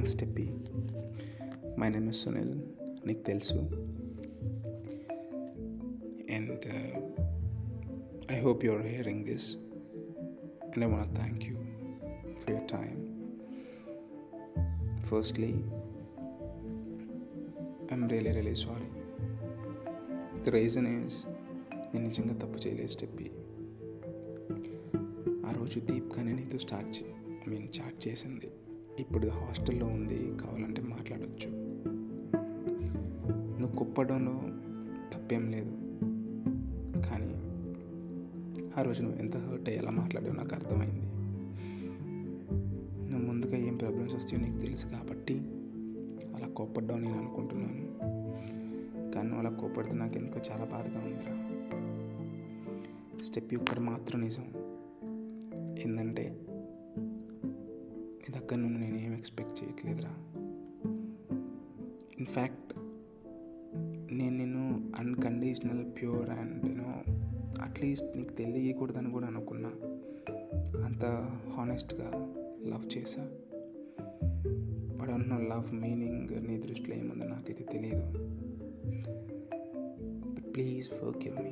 Thanks టెప్పి my name is Sunil నీకు తెలుసు. And I hope you are hearing this and I want thank you for your time firstly I'm really really sorry the reason is నేను నిజంగా తప్పు చేయలేదు స్టెప్పి ఆ రోజు దీప్గానే నీతో స్టార్ట్ ఐ మీన్ చాట్ చేసింది. ఇప్పుడు హాస్టల్లో ఉంది కావాలంటే మాట్లాడవచ్చు నువ్వు కుప్పడంలో తప్పేం లేదు. కానీ ఆ రోజు నువ్వు ఎంత హర్ట్ ఎలా మాట్లాడావు నాకు అర్థమైంది. నువ్వు ముందుగా ఏం ప్రాబ్లమ్స్ వస్తాయో నీకు తెలుసు కాబట్టి అలా కోప్పడ్డావు నేను అనుకుంటున్నాను. కానీ నువ్వు అలా కోప్పడితే నాకు ఎందుకో చాలా బాధగా ఉందిరా. స్టెప్ ఒక్కటి మాత్రం నిజం. ఏంటంటే నీ దగ్గర నుండి నేను చేయట్లేదురా. ఇన్ఫ్యాక్ట్ నేను నేను అన్కండిషనల్ ప్యూర్ అండ్ నేను అట్లీస్ట్ నీకు తెలియకూడదని కూడా అనుకున్నా. అంత హానెస్ట్గా లవ్ చేశా. బట్ అన్న లవ్ మీనింగ్ నీ దృష్టిలో ఏముందో నాకైతే తెలియదు ప్లీజ్ ఫర్గివ్ మీ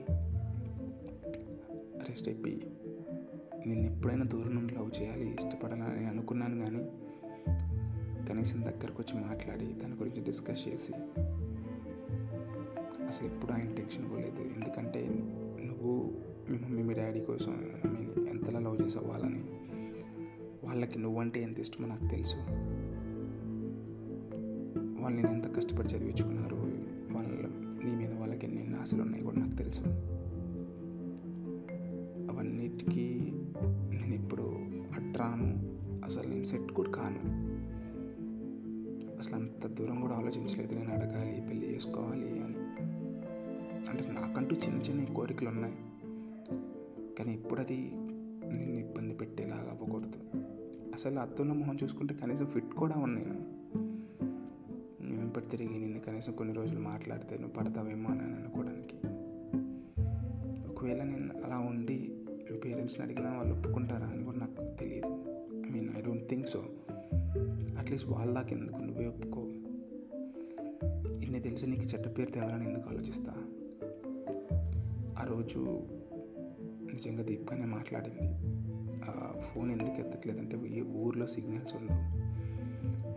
అరెస్ట్ అయిపోయి నేను ఎప్పుడైనా దూరం నుండి లవ్ చేయాలి ఇష్టపడాలని అనుకున్నాను కానీ కనీసం దగ్గరకు వచ్చి మాట్లాడి దాని గురించి డిస్కస్ చేసి. అసలు ఎప్పుడు ఆయన టెన్షన్ పోలేదు ఎందుకంటే నువ్వు మీ మమ్మీ మీ డాడీ కోసం ఐ మీన్ ఎంతలా లవ్ చేసావు వాళ్ళని. వాళ్ళకి నువ్వంటే ఎంత ఇష్టమో నాకు తెలుసు. వాళ్ళు నేను ఎంత కష్టపడి చదివించుకున్నారు వాళ్ళ నీ మీద వాళ్ళకి ఎన్ని ఆశలు ఉన్నాయి కూడా నాకు తెలుసు. దూరం కూడా ఆలోచించలేదు. నేను అడగాలి పెళ్ళి చేసుకోవాలి అని. అంటే నాకంటూ చిన్న చిన్న కోరికలు ఉన్నాయి. కానీ ఇప్పుడు అది నిన్ను ఇబ్బంది పెట్టేలాగా అవ్వకూడదు. అసలు అద్దంలో మొహం చూసుకుంటే కనీసం ఫిట్ కూడా ఉన్నాను నేను. వెంపటి తిరిగి నిన్ను కనీసం కొన్ని రోజులు మాట్లాడితే నువ్వు పడతావేమో అని అనుకోవడానికి. ఒకవేళ నేను అలా ఉండి మీ పేరెంట్స్ని అడిగినా వాళ్ళు ఒప్పుకుంటారా అని కూడా నాకు తెలియదు. I mean I don't think so at least వాళ్ళ దాకా ఎందుకు నువ్వే ఒప్పుకో. తెలిసి నీకు చెడ్డ పేరు తేవాలని ఎందుకు ఆలోచిస్తా? ఆ రోజు నిజంగా దీప్గానే మాట్లాడింది. ఫోన్ ఎందుకు ఎత్తట్లేదంటే ఏ ఊర్లో సిగ్నల్స్ ఉండవు.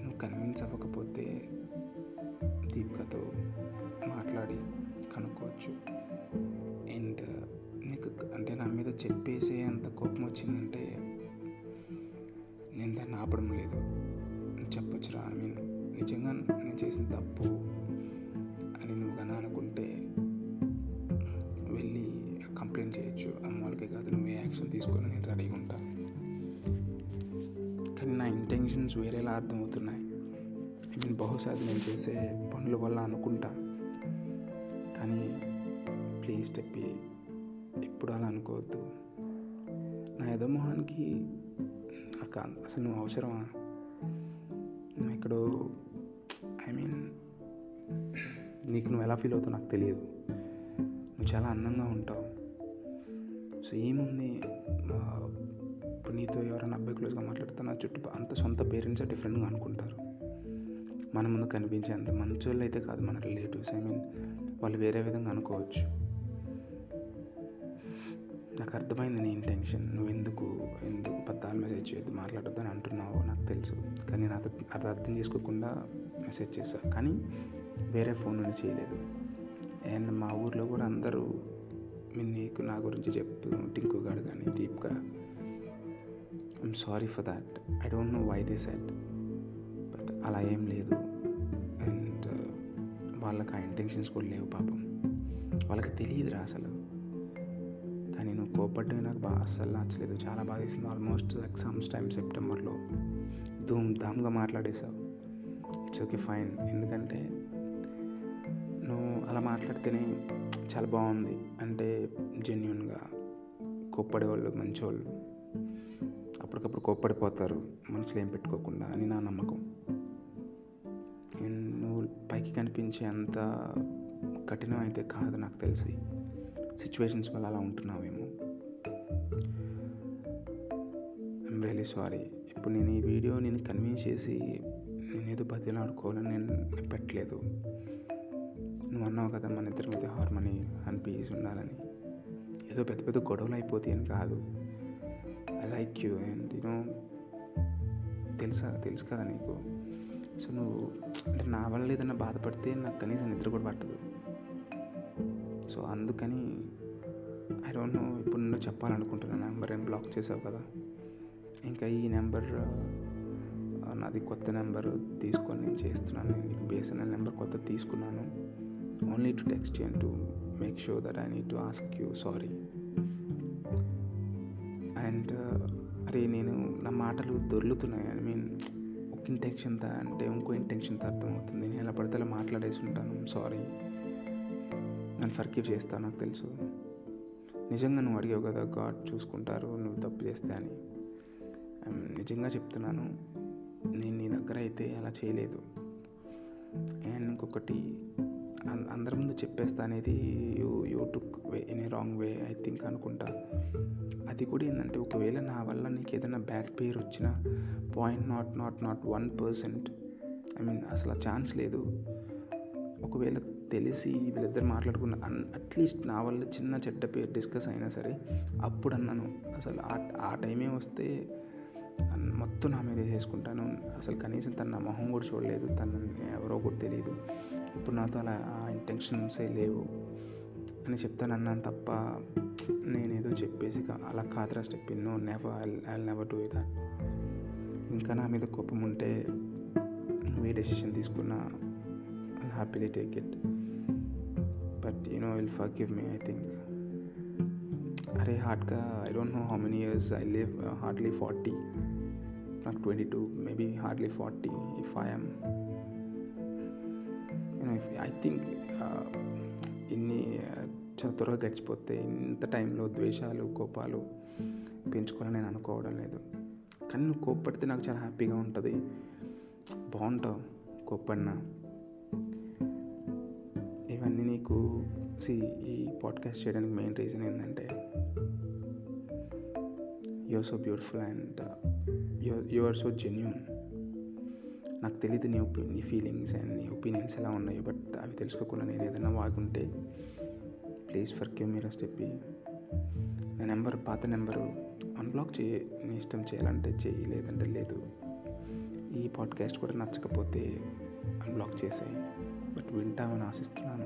నువ్వు కన్విన్స్ అవ్వకపోతే దీపికతో మాట్లాడి కనుక్కోవచ్చు. అండ్ నీకు అంటే నా మీద చెప్పేసే అంత కోపం వచ్చిందంటే నేను దాన్ని ఆపడం లేదు. చెప్పొచ్చురా. ఐ మీన్ నిజంగా నేను చేసిన తప్పు బహుశా అది నేను చేసే పనుల వల్ల అనుకుంటా. కానీ ప్లీజ్ చెప్పి ఎప్పుడు అలా అనుకోవద్దు. నా యదమోహానికి మొహానికి నాకు అసలు నువ్వు అవసరమా? నువ్వు ఎక్కడో ఐ మీన్ నీకు నువ్వు ఎలా ఫీల్ అవుతావు నాకు తెలియదు. నువ్వు చాలా అందంగా ఉంటావు. సో ఏముంది? ఇప్పుడు నీతో ఎవరైనా అబ్బాయి క్లోజ్గా మాట్లాడుతున్నా చుట్టూ అంత సొంత పేరెంట్సే డిఫరెంట్గా అనుకుంటారు. మన ముందు కనిపించే అంత మంచి అయితే కాదు మన రిలేటివ్స్. ఐ మీన్ వాళ్ళు వేరే విధంగా అనుకోవచ్చు. నాకు అర్థమైంది నీ ఇంటెన్షన్. నువ్వు ఎందుకు ఎందుకు పద్దాలు మెసేజ్ చేయొద్దు మాట్లాడొద్దు అని అంటున్నావు నాకు తెలుసు. కానీ నేను అది అది అర్థం చేసుకోకుండా మెసేజ్ చేశా. కానీ వేరే ఫోన్ నుండి చేయలేదు. అండ్ మా ఊర్లో కూడా అందరూ నీకు నా గురించి చెప్తూ టింకు గారు కానీ దీప్గా. I'm sorry for that I don't know why they said అలా ఏం లేదు. అండ్ uh, వాళ్ళకి ఆ ఇంటెన్షన్స్ కూడా లేవు పాపం. వాళ్ళకి తెలియదురా అసలు. కానీ నువ్వు కోపడ్డమే నాకు బాగా అస్సలు నచ్చలేదు. చాలా బాగా వేసింది ఆల్మోస్ట్ ఎగ్జామ్స్ టైం సెప్టెంబర్లో ధూమ్ ధామ్గా మాట్లాడేసావు ఇట్స్ ఓకే ఫైన్ ఎందుకంటే నువ్వు అలా మాట్లాడితేనే చాలా బాగుంది. అంటే జెన్యున్గా కోప్పడేవాళ్ళు మంచివాళ్ళు అప్పటికప్పుడు కోప్పడిపోతారు. మనసులో ఏం పెట్టుకోకుండా అని నా నమ్మకం. పైకి కనిపించే అంత కఠినం అయితే కాదు నాకు తెలిసి. సిచ్యువేషన్స్ వల్ల అలా ఉంటున్నావేమో. ఐమ్ రియలీ సారీ ఇప్పుడు నేను ఈ వీడియో నేను కన్విన్స్ చేసి నేను ఏదో బతిలాడుకోవాలని నేను పెట్టలేదు. నువ్వు అన్నావు కదా మన ఇద్దరి మీద హార్మనీ అని పీస్ ఉండాలని. ఏదో పెద్ద పెద్ద గొడవలు అయిపోతాయి అని కాదు. I like you and you know తెలుసా? తెలుసు కదా నీకు? సో నువ్వు అంటే నా వల్ల ఏదైనా బాధపడితే నాకు కనీసం నిద్ర కూడా పట్టదు. సో అందుకని ఐ డోంట్ నో ఇప్పుడు నువ్వు చెప్పాలనుకుంటున్నా. నెంబర్ ఏం బ్లాక్ చేసావు కదా. ఇంకా ఈ నెంబర్ నాది కొత్త నెంబర్ తీసుకొని నేను చేస్తున్నాను. నేను నీకు బిఎస్ఎన్ఎల్ నెంబర్ కొత్త తీసుకున్నాను. Only to text and to make sure that I need to ask you sorry and అరే నేను నా మాటలు దొర్లుతున్నాయి. ఇంటెన్షన్ అంటే ఇంకో ఇంటెన్షన్తో అర్థమవుతుంది. నేను ఎలా పడితే అలా మాట్లాడేసి ఉంటాను సారీ నన్ను ఫర్కీవ్ చేస్తాను నాకు తెలుసు. నిజంగా నువ్వు అడిగావు కదా గాడ్ చూసుకుంటారు నువ్వు తప్పు చేస్తే అని. నిజంగా చెప్తున్నాను. నేను నీ దగ్గర అయితే అలా చేయలేదు. అండ్ ఇంకొకటి అందరి ముందు చెప్పేస్తా అనేది you you took way in a wrong way I think అనుకుంటా. అది కూడా ఏంటంటే ఒకవేళ నా వల్ల నీకు ఏదైనా బ్యాడ్ పేరు వచ్చిన point not not not one percent I mean అసలు ఛాన్స్ లేదు. ఒకవేళ తెలిసి వీళ్ళిద్దరు మాట్లాడుకున్న అన్ అట్లీస్ట్ నా వల్ల చిన్న చెడ్డ పేరు డిస్కస్ అయినా సరే అప్పుడు అన్నాను. అసలు ఆ ఆ టైమే వస్తే మొత్తం నా మీద చేసుకుంటాను. అసలు కనీసం తన నా మొహం కూడా చూడలేదు. తన ఎవరో కూడా తెలియదు. ఇప్పుడు నాతో అలా ఆ ఇంటెన్షన్సే లేవు. అని చెప్తాను అన్నాను తప్ప నేనేదో చెప్పేసి అలా కాదురా Steph no never I never do that ఇంకా నా మీద కోపం ఉంటే ఏ డెసిషన్ తీసుకున్నా happily take it but you know will forgive me I think అరే హార్డ్గా I don't know how many years I live hardly forty నాకు twenty two maybe hardly forty if I'm I think ఇన్ని చాలా త్వరగా గడిచిపోతే ఇంత టైంలో ద్వేషాలు కోపాలు పెంచుకోవాలని నేను అనుకోవడం లేదు. కానీ నువ్వు కోప్పడితే నాకు చాలా హ్యాపీగా ఉంటుంది. బాగుంటావు కోప్పడినా. ఇవన్నీ నీకు సి ఈ పాడ్కాస్ట్ చేయడానికి మెయిన్ రీజన్ ఏంటంటే you're so beautiful and you are so genuine నాకు తెలియదు నీ ఒపీ నీ ఫీలింగ్స్ అండ్ నీ ఒపీనియన్స్ ఎలా ఉన్నాయో బట్ అవి తెలుసుకోకుండా నేను ఏదైనా వాగుంటే ప్లీజ్ ఫర్ క్యూ మీరు చెప్పి నా నెంబర్ పాత నెంబరు అన్బ్లాక్ చేయి. నీ ఇష్టం చేయాలంటే చేయి లేదంటే లేదు. ఈ పాడ్కాస్ట్ కూడా నచ్చకపోతే అన్బ్లాక్ చేసాయి. బట్ వింటామని ఆశిస్తున్నాను.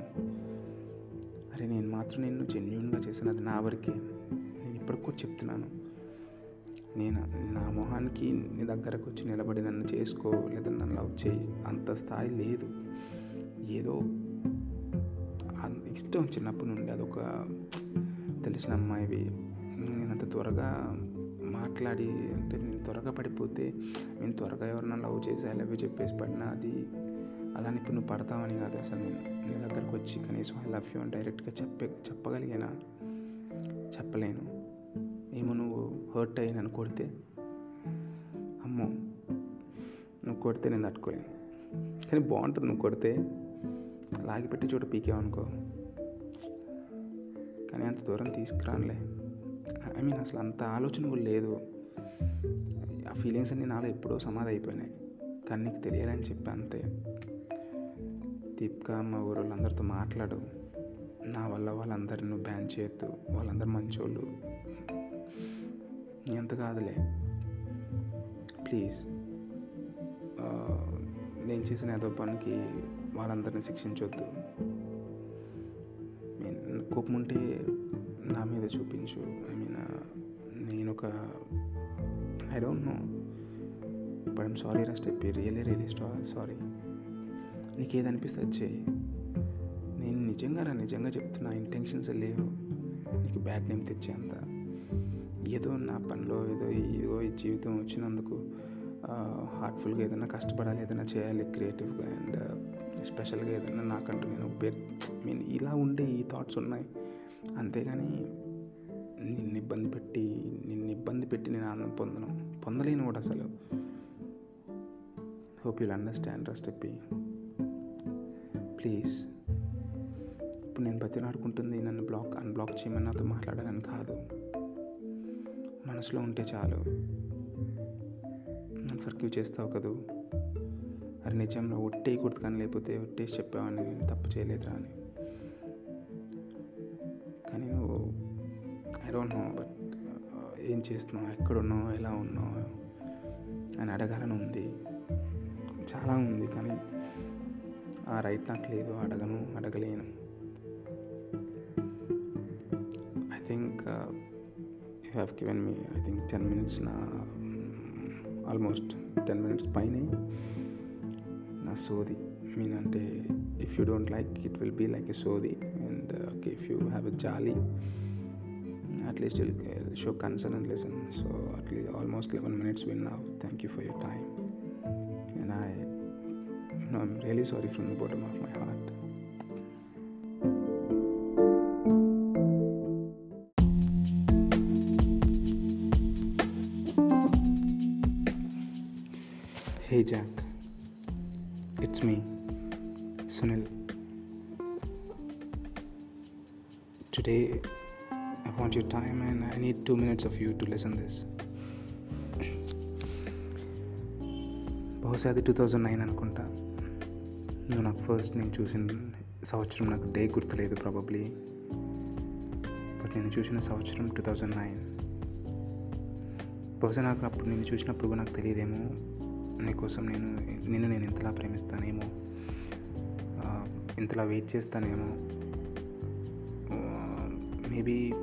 అరే నేను మాత్రం నిన్ను జెన్యున్గా చేసినది నా వరకే. నేను ఇప్పటికి కూడా చెప్తున్నాను. నేను? నా మొహానికి నీ దగ్గరకు వచ్చి నిలబడి నన్ను చేసుకో లేదా నన్ను లవ్ చేయి. అంత స్థాయి లేదు. ఏదో ఇష్టం చిన్నప్పటి నుండి అదొక తెలిసిన అమ్మాయివి. నేను అంత త్వరగా మాట్లాడి అంటే నేను త్వరగా పడిపోతే నేను త్వరగా ఎవరన్నా లవ్ చేసి ఐ లవ్ చెప్పేసి పడినా అది అలా ఇప్పుడు నువ్వు పడతావని కాదు అసలు నేను. నీ దగ్గరకు వచ్చి కనీసం ఐ లవ్ యూ అని డైరెక్ట్గా చెప్పే చెప్పగలిగానా? చెప్పలేను. ఏమో నువ్వు హర్ట్ అయ్యి నన్ను కొడితే? అమ్మో! నువ్వు కొడితే నేను తట్టుకోలేను. కానీ బాగుంటుంది నువ్వు కొడితే. లాగిపెట్టి చోట పీకేవనుకో. కానీ అంత దూరం తీసుకురానులే. ఐ మీన్ అసలు అంత ఆలోచన కూడా లేదు. ఆ ఫీలింగ్స్ అన్నీ నాలో ఎప్పుడో సమాధి అయిపోయినాయి కానీ నీకు తెలియాలని చెప్పి అంతే. దీప్కా మా ఊరు వాళ్ళందరితో మాట్లాడు. నా వల్ల వాళ్ళందరిని నువ్వు బ్యాన్ చేయొద్దు. వాళ్ళందరూ మంచోళ్ళు. ఎంత కాదులే. ప్లీజ్ నేను చేసిన ఏదో పనికి వాళ్ళందరిని శిక్షించొద్దు. కోపం ఉంటే నా మీద చూపించు. ఐ మీన్ నేను ఒక I don't know but I'm sorry రా స్టెప్ రియలీ రియలీ సారీ నీకు ఏదనిపిస్తే అది చేయి. నేను నిజంగా రా నిజంగా చెప్తున్నా ఇంటెన్షన్స్ లేవు. నీకు బ్యాడ్ నేమ్ తెచ్చేంత. ఏదో నా పనిలో ఏదో ఏదో ఈ జీవితం వచ్చినందుకు uh, హార్ట్ఫుల్గా ఏదైనా కష్టపడాలి ఏదైనా చేయాలి క్రియేటివ్గా అండ్ స్పెషల్గా ఏదైనా నాకంటూ నేను పేరు మీన్ ఇలా ఉండే ఈ థాట్స్ ఉన్నాయి. అంతేగాని నిన్ను ఇబ్బంది పెట్టి నిన్ను ఇబ్బంది పెట్టి నేను ఆనందం పొందను పొందలేను కూడా అసలు. హోప్ యూల్ అండర్స్టాండ్ చెప్పి ప్లీజ్ ఇప్పుడు నేను బతిలాడుకుంటుంది నన్ను బ్లాక్ అన్బ్లాక్ చేయమని నాతో మాట్లాడాలని కాదు. మనసులో ఉంటే చాలు. నన్ను ఫర్క్యూ చేస్తావు కదూ? మరి నిజంలో ఒట్టేయకూడదు కానీ లేకపోతే ఒట్టేసి చెప్పావని నేను తప్పు చేయలేదురా అని. కానీ నువ్వు ఐ డోంట్ నో బట్ ఏం చేస్తున్నావు ఎక్కడున్నావు ఎలా ఉన్నావు అని అడగాలని ఉంది. చాలా ఉంది కానీ ఆ రైట్ నాకు లేదు అడగను అడగలేను. I think you have given me I think ten minutes నా ఆల్మోస్ట్ టెన్ మినిట్స్ పైనే. saudi i mean uh, if you don't like it will be like a Saudi. and uh, okay if you have a Charlie, at least you'll uh, show concern and listen. So at least almost 11 minutes will now. Thank you for your time. And i you know, i'm really sorry from the bottom of my heart. Two minutes of you to listen this. బహుశా అది two thousand nine అనుకుంటా. నువ్వు నాకు first నేను చూసిన సంవత్సరం నాకు day గుర్తులేదు ప్రాబబ్లీ బట్ నేను చూసిన సంవత్సరం టూ థౌజండ్ నైన్ బహుశా నాకు అప్పుడు నేను చూసినప్పుడు నాకు తెలియదేమో. నీకోసం నేను నిన్ను నేను ఇంతలా ప్రేమిస్తానేమో. ఇంతలా వెయిట్ చేస్తానేమో. మేబీ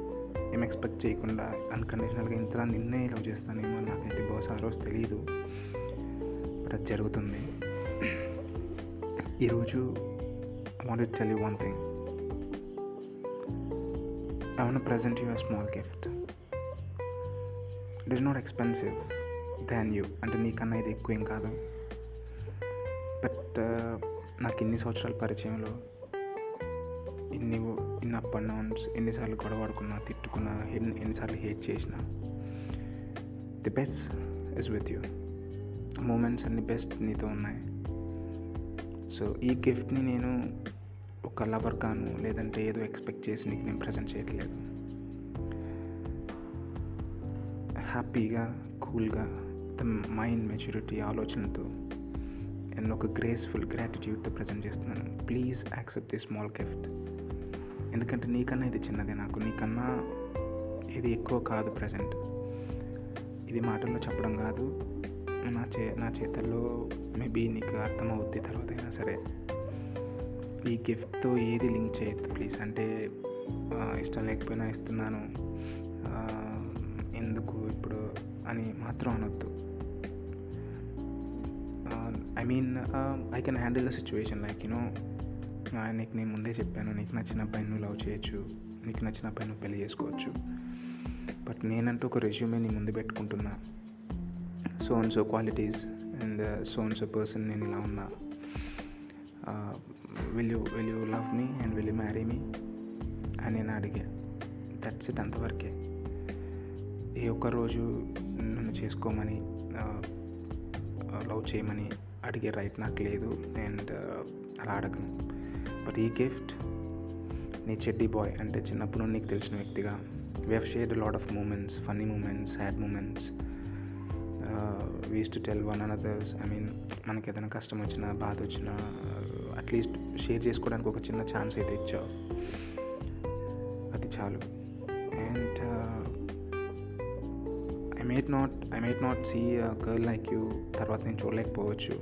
ఏం ఎక్స్పెక్ట్ చేయకుండా అన్కండిషనల్గా ఇంతలా నిన్నే ఇలా చేస్తానేమో నాకైతే బహుశా ఆ రోజు తెలియదు బట్ అది జరుగుతుంది. ఈరోజు I want tell you one thing I want present you a small gift it is not expensive than you అంటే నీకన్నా ఇది ఎక్కువ ఏం కాదు. బట్ uh, నాకు ఇన్ని సంవత్సరాల పరిచయంలో ఇన్ని ఇన్ అప్ అండ్ డౌన్స్ ఎన్నిసార్లు గొడవడుకున్నా తిట్టుకున్నా ఎన్ని ఎన్నిసార్లు హేట్ చేసిన the best is with you moments అన్ని బెస్ట్ నీతో ఉన్నాయి. సో ఈ గిఫ్ట్ని నేను ఒక లవర్ కాను లేదంటే ఏదో ఎక్స్పెక్ట్ చేసి నీకు నేను ప్రజెంట్ చేయట్లేదు. హ్యాపీగా కూల్గా ద మైండ్ మెచ్యూరిటీ ఆలోచనతో అండ్ ఒక గ్రేస్ఫుల్ గ్రాటిట్యూడ్తో ప్రజెంట్ చేస్తున్నాను. Please accept the small gift ఎందుకంటే నీకన్నా ఇది చిన్నదే నాకు. నీకన్నా ఇది ఎక్కువ కాదు ప్రజెంట్ ఇది మాటల్లో చెప్పడం కాదు. నా చే నా చేతల్లో మేబీ నీకు అర్థమవుద్ది తర్వాత అయినా సరే. ఈ గిఫ్ట్తో ఏది లింక్ చేయొద్దు ప్లీజ్ అంటే ఇష్టం లేకపోయినా ఇస్తున్నాను. ఎందుకు ఇప్పుడు అని మాత్రం అనొద్దు. I mean I can handle the situation like you know నీకు నేను ముందే చెప్పాను నీకు నచ్చిన అబ్బాయిని నువ్వు లవ్ చేయొచ్చు నీకు నచ్చిన అబ్బాయిని నువ్వు పెళ్ళి చేసుకోవచ్చు. బట్ నేనంటూ ఒక రెజ్యూమే నీ ముందు పెట్టుకుంటున్నా. So and so qualities and so and so person నేను ఇలా ఉన్నా. Will you will you love me and will you marry me అని నేను అడిగా. దట్స్ ఇట్ అంతవరకే. ఏ ఒక్క రోజు నన్ను చేసుకోమని uh, uh, లవ్ చేయమని అడిగే రైట్ నాకు లేదు. అండ్ uh, అలా అడగను. రీ గిఫ్ట్ నీ చెడ్డీ బాయ్ అంటే చిన్నప్పుడు నీకు తెలిసిన వ్యక్తిగా. We have shared lot of moments funny moments sad moments we used to tell one another's I mean మనకి ఏదైనా కష్టం వచ్చినా బాధ వచ్చినా uh, అట్లీస్ట్ షేర్ చేసుకోవడానికి ఒక చిన్న ఛాన్స్ అయితే ఇచ్చావు. అది చాలు. And I might not I might not see girl like you తర్వాత నేను చూడలేకపోవచ్చు.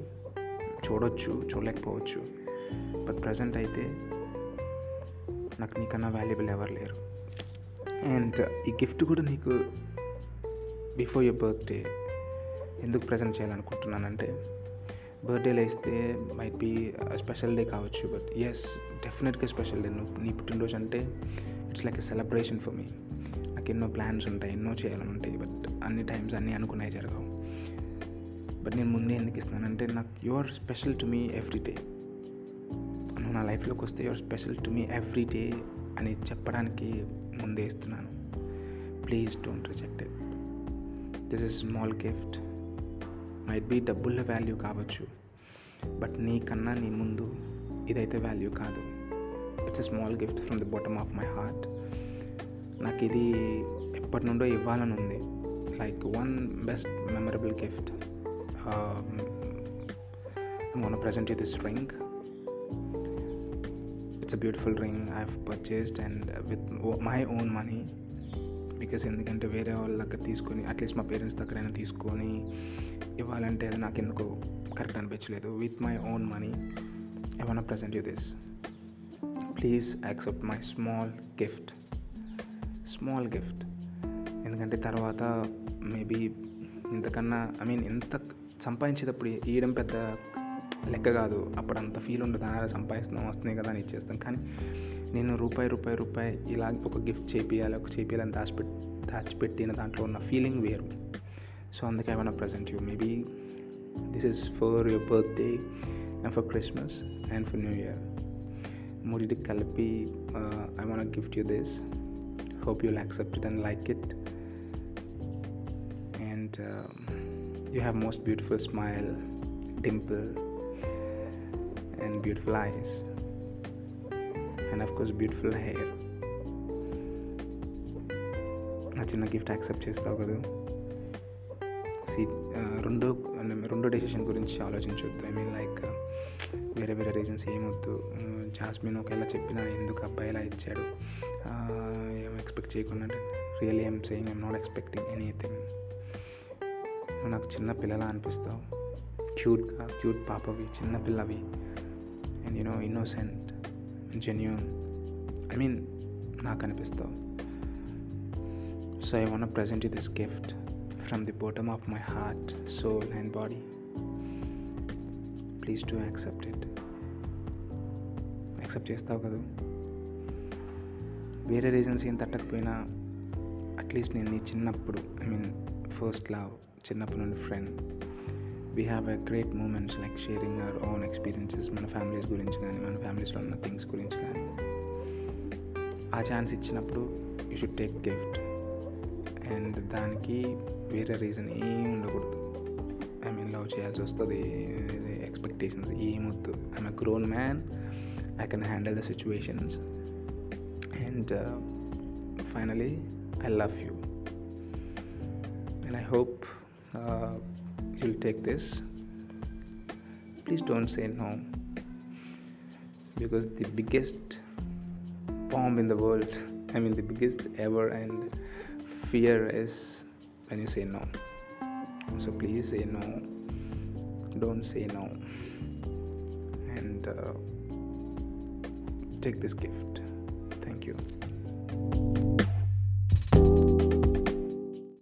చూడొచ్చు చూడలేకపోవచ్చు. బట్ ప్రజెంట్ అయితే నాకు నీకన్నా వాల్యుబుల్ ఎవరు లేరు. అండ్ ఈ గిఫ్ట్ కూడా నీకు బిఫోర్ యువర్ బర్త్డే ఎందుకు ప్రజెంట్ చేయాలనుకుంటున్నానంటే బర్త్డేలో ఇస్తే మైట్ బీ స్పెషల్ డే కావచ్చు బట్ ఎస్ డెఫినెట్గా స్పెషల్ డే నువ్వు నీ పుట్టినరోజు అంటే it's like a celebration for me నాకు ఎన్నో ప్లాన్స్ ఉంటాయి ఎన్నో చేయాలని ఉంటాయి బట్ అన్ని టైమ్స్ అన్నీ అనుకున్నాయి జరగవు. బట్ నేను ముందే ఎందుకు ఇస్తున్నానంటే నాకు you are special to me every day లైఫ్లోకి వస్తే your special to me every day అని చెప్పడానికి ముందే ఇస్తున్నాను. Please don't reject it this is small gift might be డబ్బుల వాల్యూ కావచ్చు. బట్ నీకన్నా నీ ముందు ఇదైతే వాల్యూ కాదు. It's a small gift from the bottom of my heart నాకు ఇది ఎప్పటి నుండో ఇవ్వాలని ఉంది. Like one best memorable gift I'm gonna present you this ring. It's a beautiful ring I've purchased and with my own money because ఎందుకంటే వేరే వాళ్ళ దగ్గర తీసుకొని అట్లీస్ట్ మా పేరెంట్స్ దగ్గరైనా తీసుకొని ఇవ్వాలంటే అది నాకు ఎందుకు కరెక్ట్ అనిపించలేదు. With my own money I want present you this please accept my small gift small gift ఎందుకంటే తర్వాత మేబీ ఇంతకన్నా ఐ మీన్ ఎంత సంపాదించేటప్పుడు ఇవ్వడం పెద్ద లెక్క కాదు. అప్పుడు అంత ఫీల్ ఉండదు. అలా సంపాదిస్తున్నాం వస్తున్నాయి కదా అని ఇచ్చేస్తాం. కానీ నేను రూపాయి రూపాయి రూపాయి ఇలా ఒక గిఫ్ట్ చేపియాలి ఒక చేపియాలని దాచిపెట్టి దాచిపెట్టిన దాంట్లో ఉన్న ఫీలింగ్ వేరు. సో అందుకే ఏమైనా present you maybe this is for your birthday and for Christmas and for new year మూడింటికి కలిపి I want gift you this hope you'll accept it and like it and you have most beautiful smile temple and beautiful eyes. And of course beautiful hair. నా చిన్న gift accept చేస్తావు కదా. See రెండో రెండో decision గురించి ఆలోచించవద్దు I mean like వేరే వేరే reasons ఏమొద్దు. జాస్మిన్ ఒకవేళ చెప్పినా ఎందుకు అబ్బాయి ఇలా ఇచ్చాడు? ఏం ఎక్స్పెక్ట్ చేయకుండా really I'm saying I'm not expecting anything నాకు చిన్న పిల్లలా అనిపిస్తావు. క్యూట్గా క్యూట్ పాపవి చిన్న పిల్లవి. You know innocent genuine I mean నాకు అనిపిస్తావు. So I want present you this gift from the bottom of my heart soul and body please to accept it accept చేస్తావు కదా. వేరే రీజన్స్ ఏం తట్టకపోయినా అట్లీస్ట్ నేను నీ చిన్నప్పుడు ఐ మీన్ ఫస్ట్ లవ్ చిన్నప్పటి నుండి friend we have a great moments like sharing our own experiences మన ఫ్యామిలీస్ గురించి కానీ మన ఫ్యామిలీస్లో ఉన్న థింగ్స్ గురించి కానీ ఆ ఛాన్స్ ఇచ్చినప్పుడు you should take gift and దానికి వేరే రీజన్ ఏం ఉండకూడదు. ఐ మీన్ లవ్ చేయాల్సి వస్తుంది ఎక్స్పెక్టేషన్స్ ఏమొద్దు I'm a grown man I can handle the situations and finally I love you and I hope you'll take this please don't say no. Because the biggest bomb in the world i mean the biggest ever and fear is when you say no. So please say no. Don't say no. And uh, take this gift. Thank you